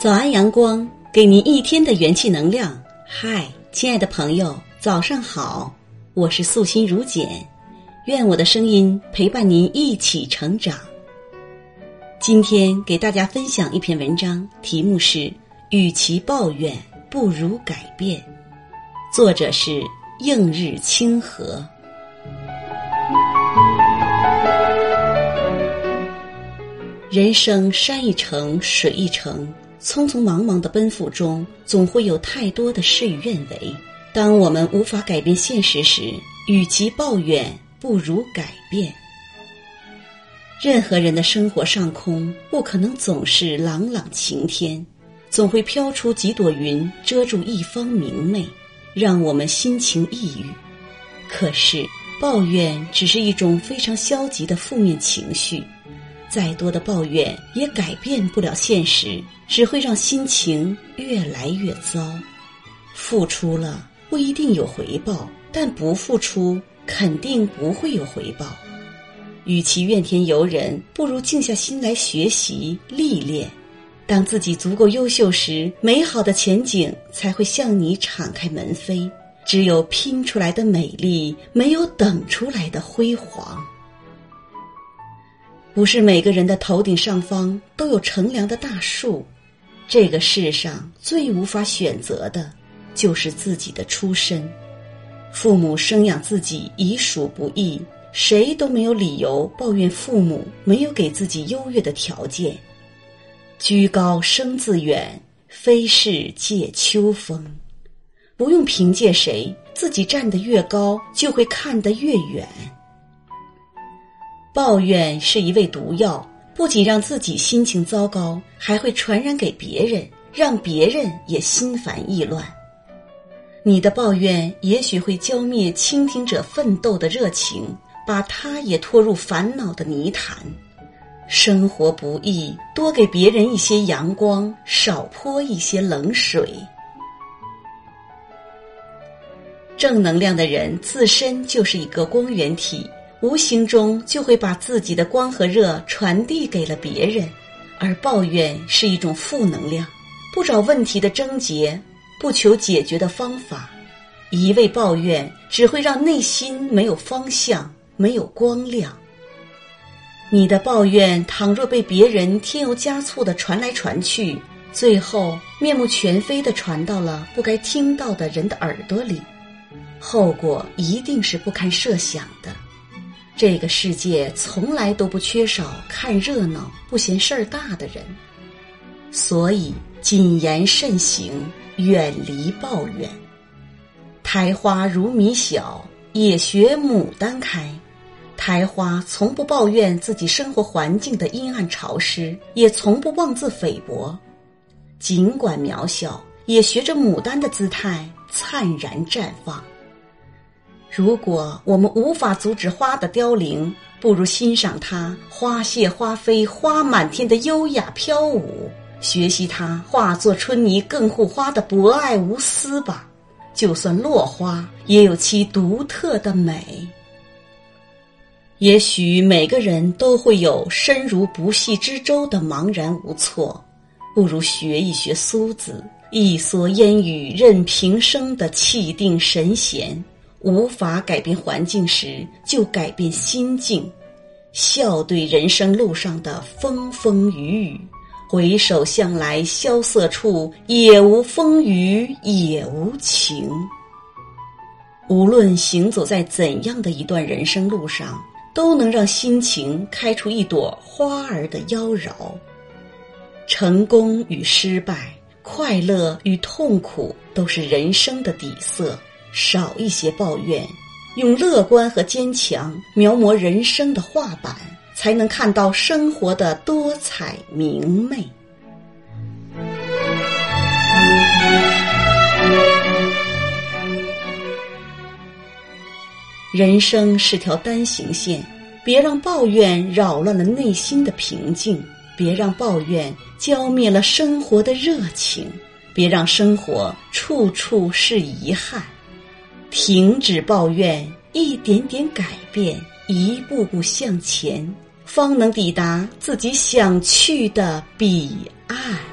早安，阳光，给您一天的元气能量。嗨，亲爱的朋友，早上好，我是素心如简，愿我的声音陪伴您一起成长。今天给大家分享一篇文章，题目是“与其抱怨，不如改变”，作者是映日清河。人生山一程，水一程。匆匆忙忙的奔赴中，总会有太多的事与愿违。当我们无法改变现实时，与其抱怨，不如改变。任何人的生活上空不可能总是朗朗晴天，总会飘出几朵云，遮住一方明媚，让我们心情抑郁。可是，抱怨只是一种非常消极的负面情绪。再多的抱怨也改变不了现实，只会让心情越来越糟。付出了不一定有回报，但不付出肯定不会有回报。与其怨天尤人，不如静下心来学习历练。当自己足够优秀时，美好的前景才会向你敞开门扉。只有拼出来的美丽，没有等出来的辉煌。不是每个人的头顶上方都有乘凉的大树，这个世上最无法选择的，就是自己的出身。父母生养自己已属不易，谁都没有理由抱怨父母没有给自己优越的条件。居高声自远，非是借秋风。不用凭借谁，自己站得越高，就会看得越远。抱怨是一味毒药，不仅让自己心情糟糕，还会传染给别人，让别人也心烦意乱。你的抱怨也许会浇灭倾听者奋斗的热情，把他也拖入烦恼的泥潭。生活不易，多给别人一些阳光，少泼一些冷水。正能量的人自身就是一个光源体。无形中就会把自己的光和热传递给了别人，而抱怨是一种负能量，不找问题的症结，不求解决的方法，一味抱怨只会让内心没有方向，没有光亮。你的抱怨倘若被别人添油加醋的传来传去，最后面目全非的传到了不该听到的人的耳朵里，后果一定是不堪设想的。这个世界从来都不缺少看热闹不嫌事儿大的人，所以谨言慎行，远离抱怨。苔花如米小，也学牡丹开。苔花从不抱怨自己生活环境的阴暗潮湿，也从不妄自菲薄。尽管渺小，也学着牡丹的姿态灿然绽放。如果我们无法阻止花的凋零，不如欣赏它花谢花飞花满天的优雅飘舞，学习它化作春泥更护花的博爱无私吧。就算落花，也有其独特的美。也许每个人都会有身如不系之舟的茫然无措，不如学一学苏子，一蓑烟雨任平生的气定神闲。无法改变环境时，就改变心境，笑对人生路上的风风雨雨。回首向来萧瑟处，也无风雨也无晴。无论行走在怎样的一段人生路上，都能让心情开出一朵花儿的妖娆。成功与失败，快乐与痛苦，都是人生的底色。少一些抱怨，用乐观和坚强描摹人生的画板，才能看到生活的多彩明媚。人生是条单行线，别让抱怨扰乱了内心的平静，别让抱怨浇灭了生活的热情，别让生活处处是遗憾。停止抱怨，一点点改变，一步步向前，方能抵达自己想去的彼岸。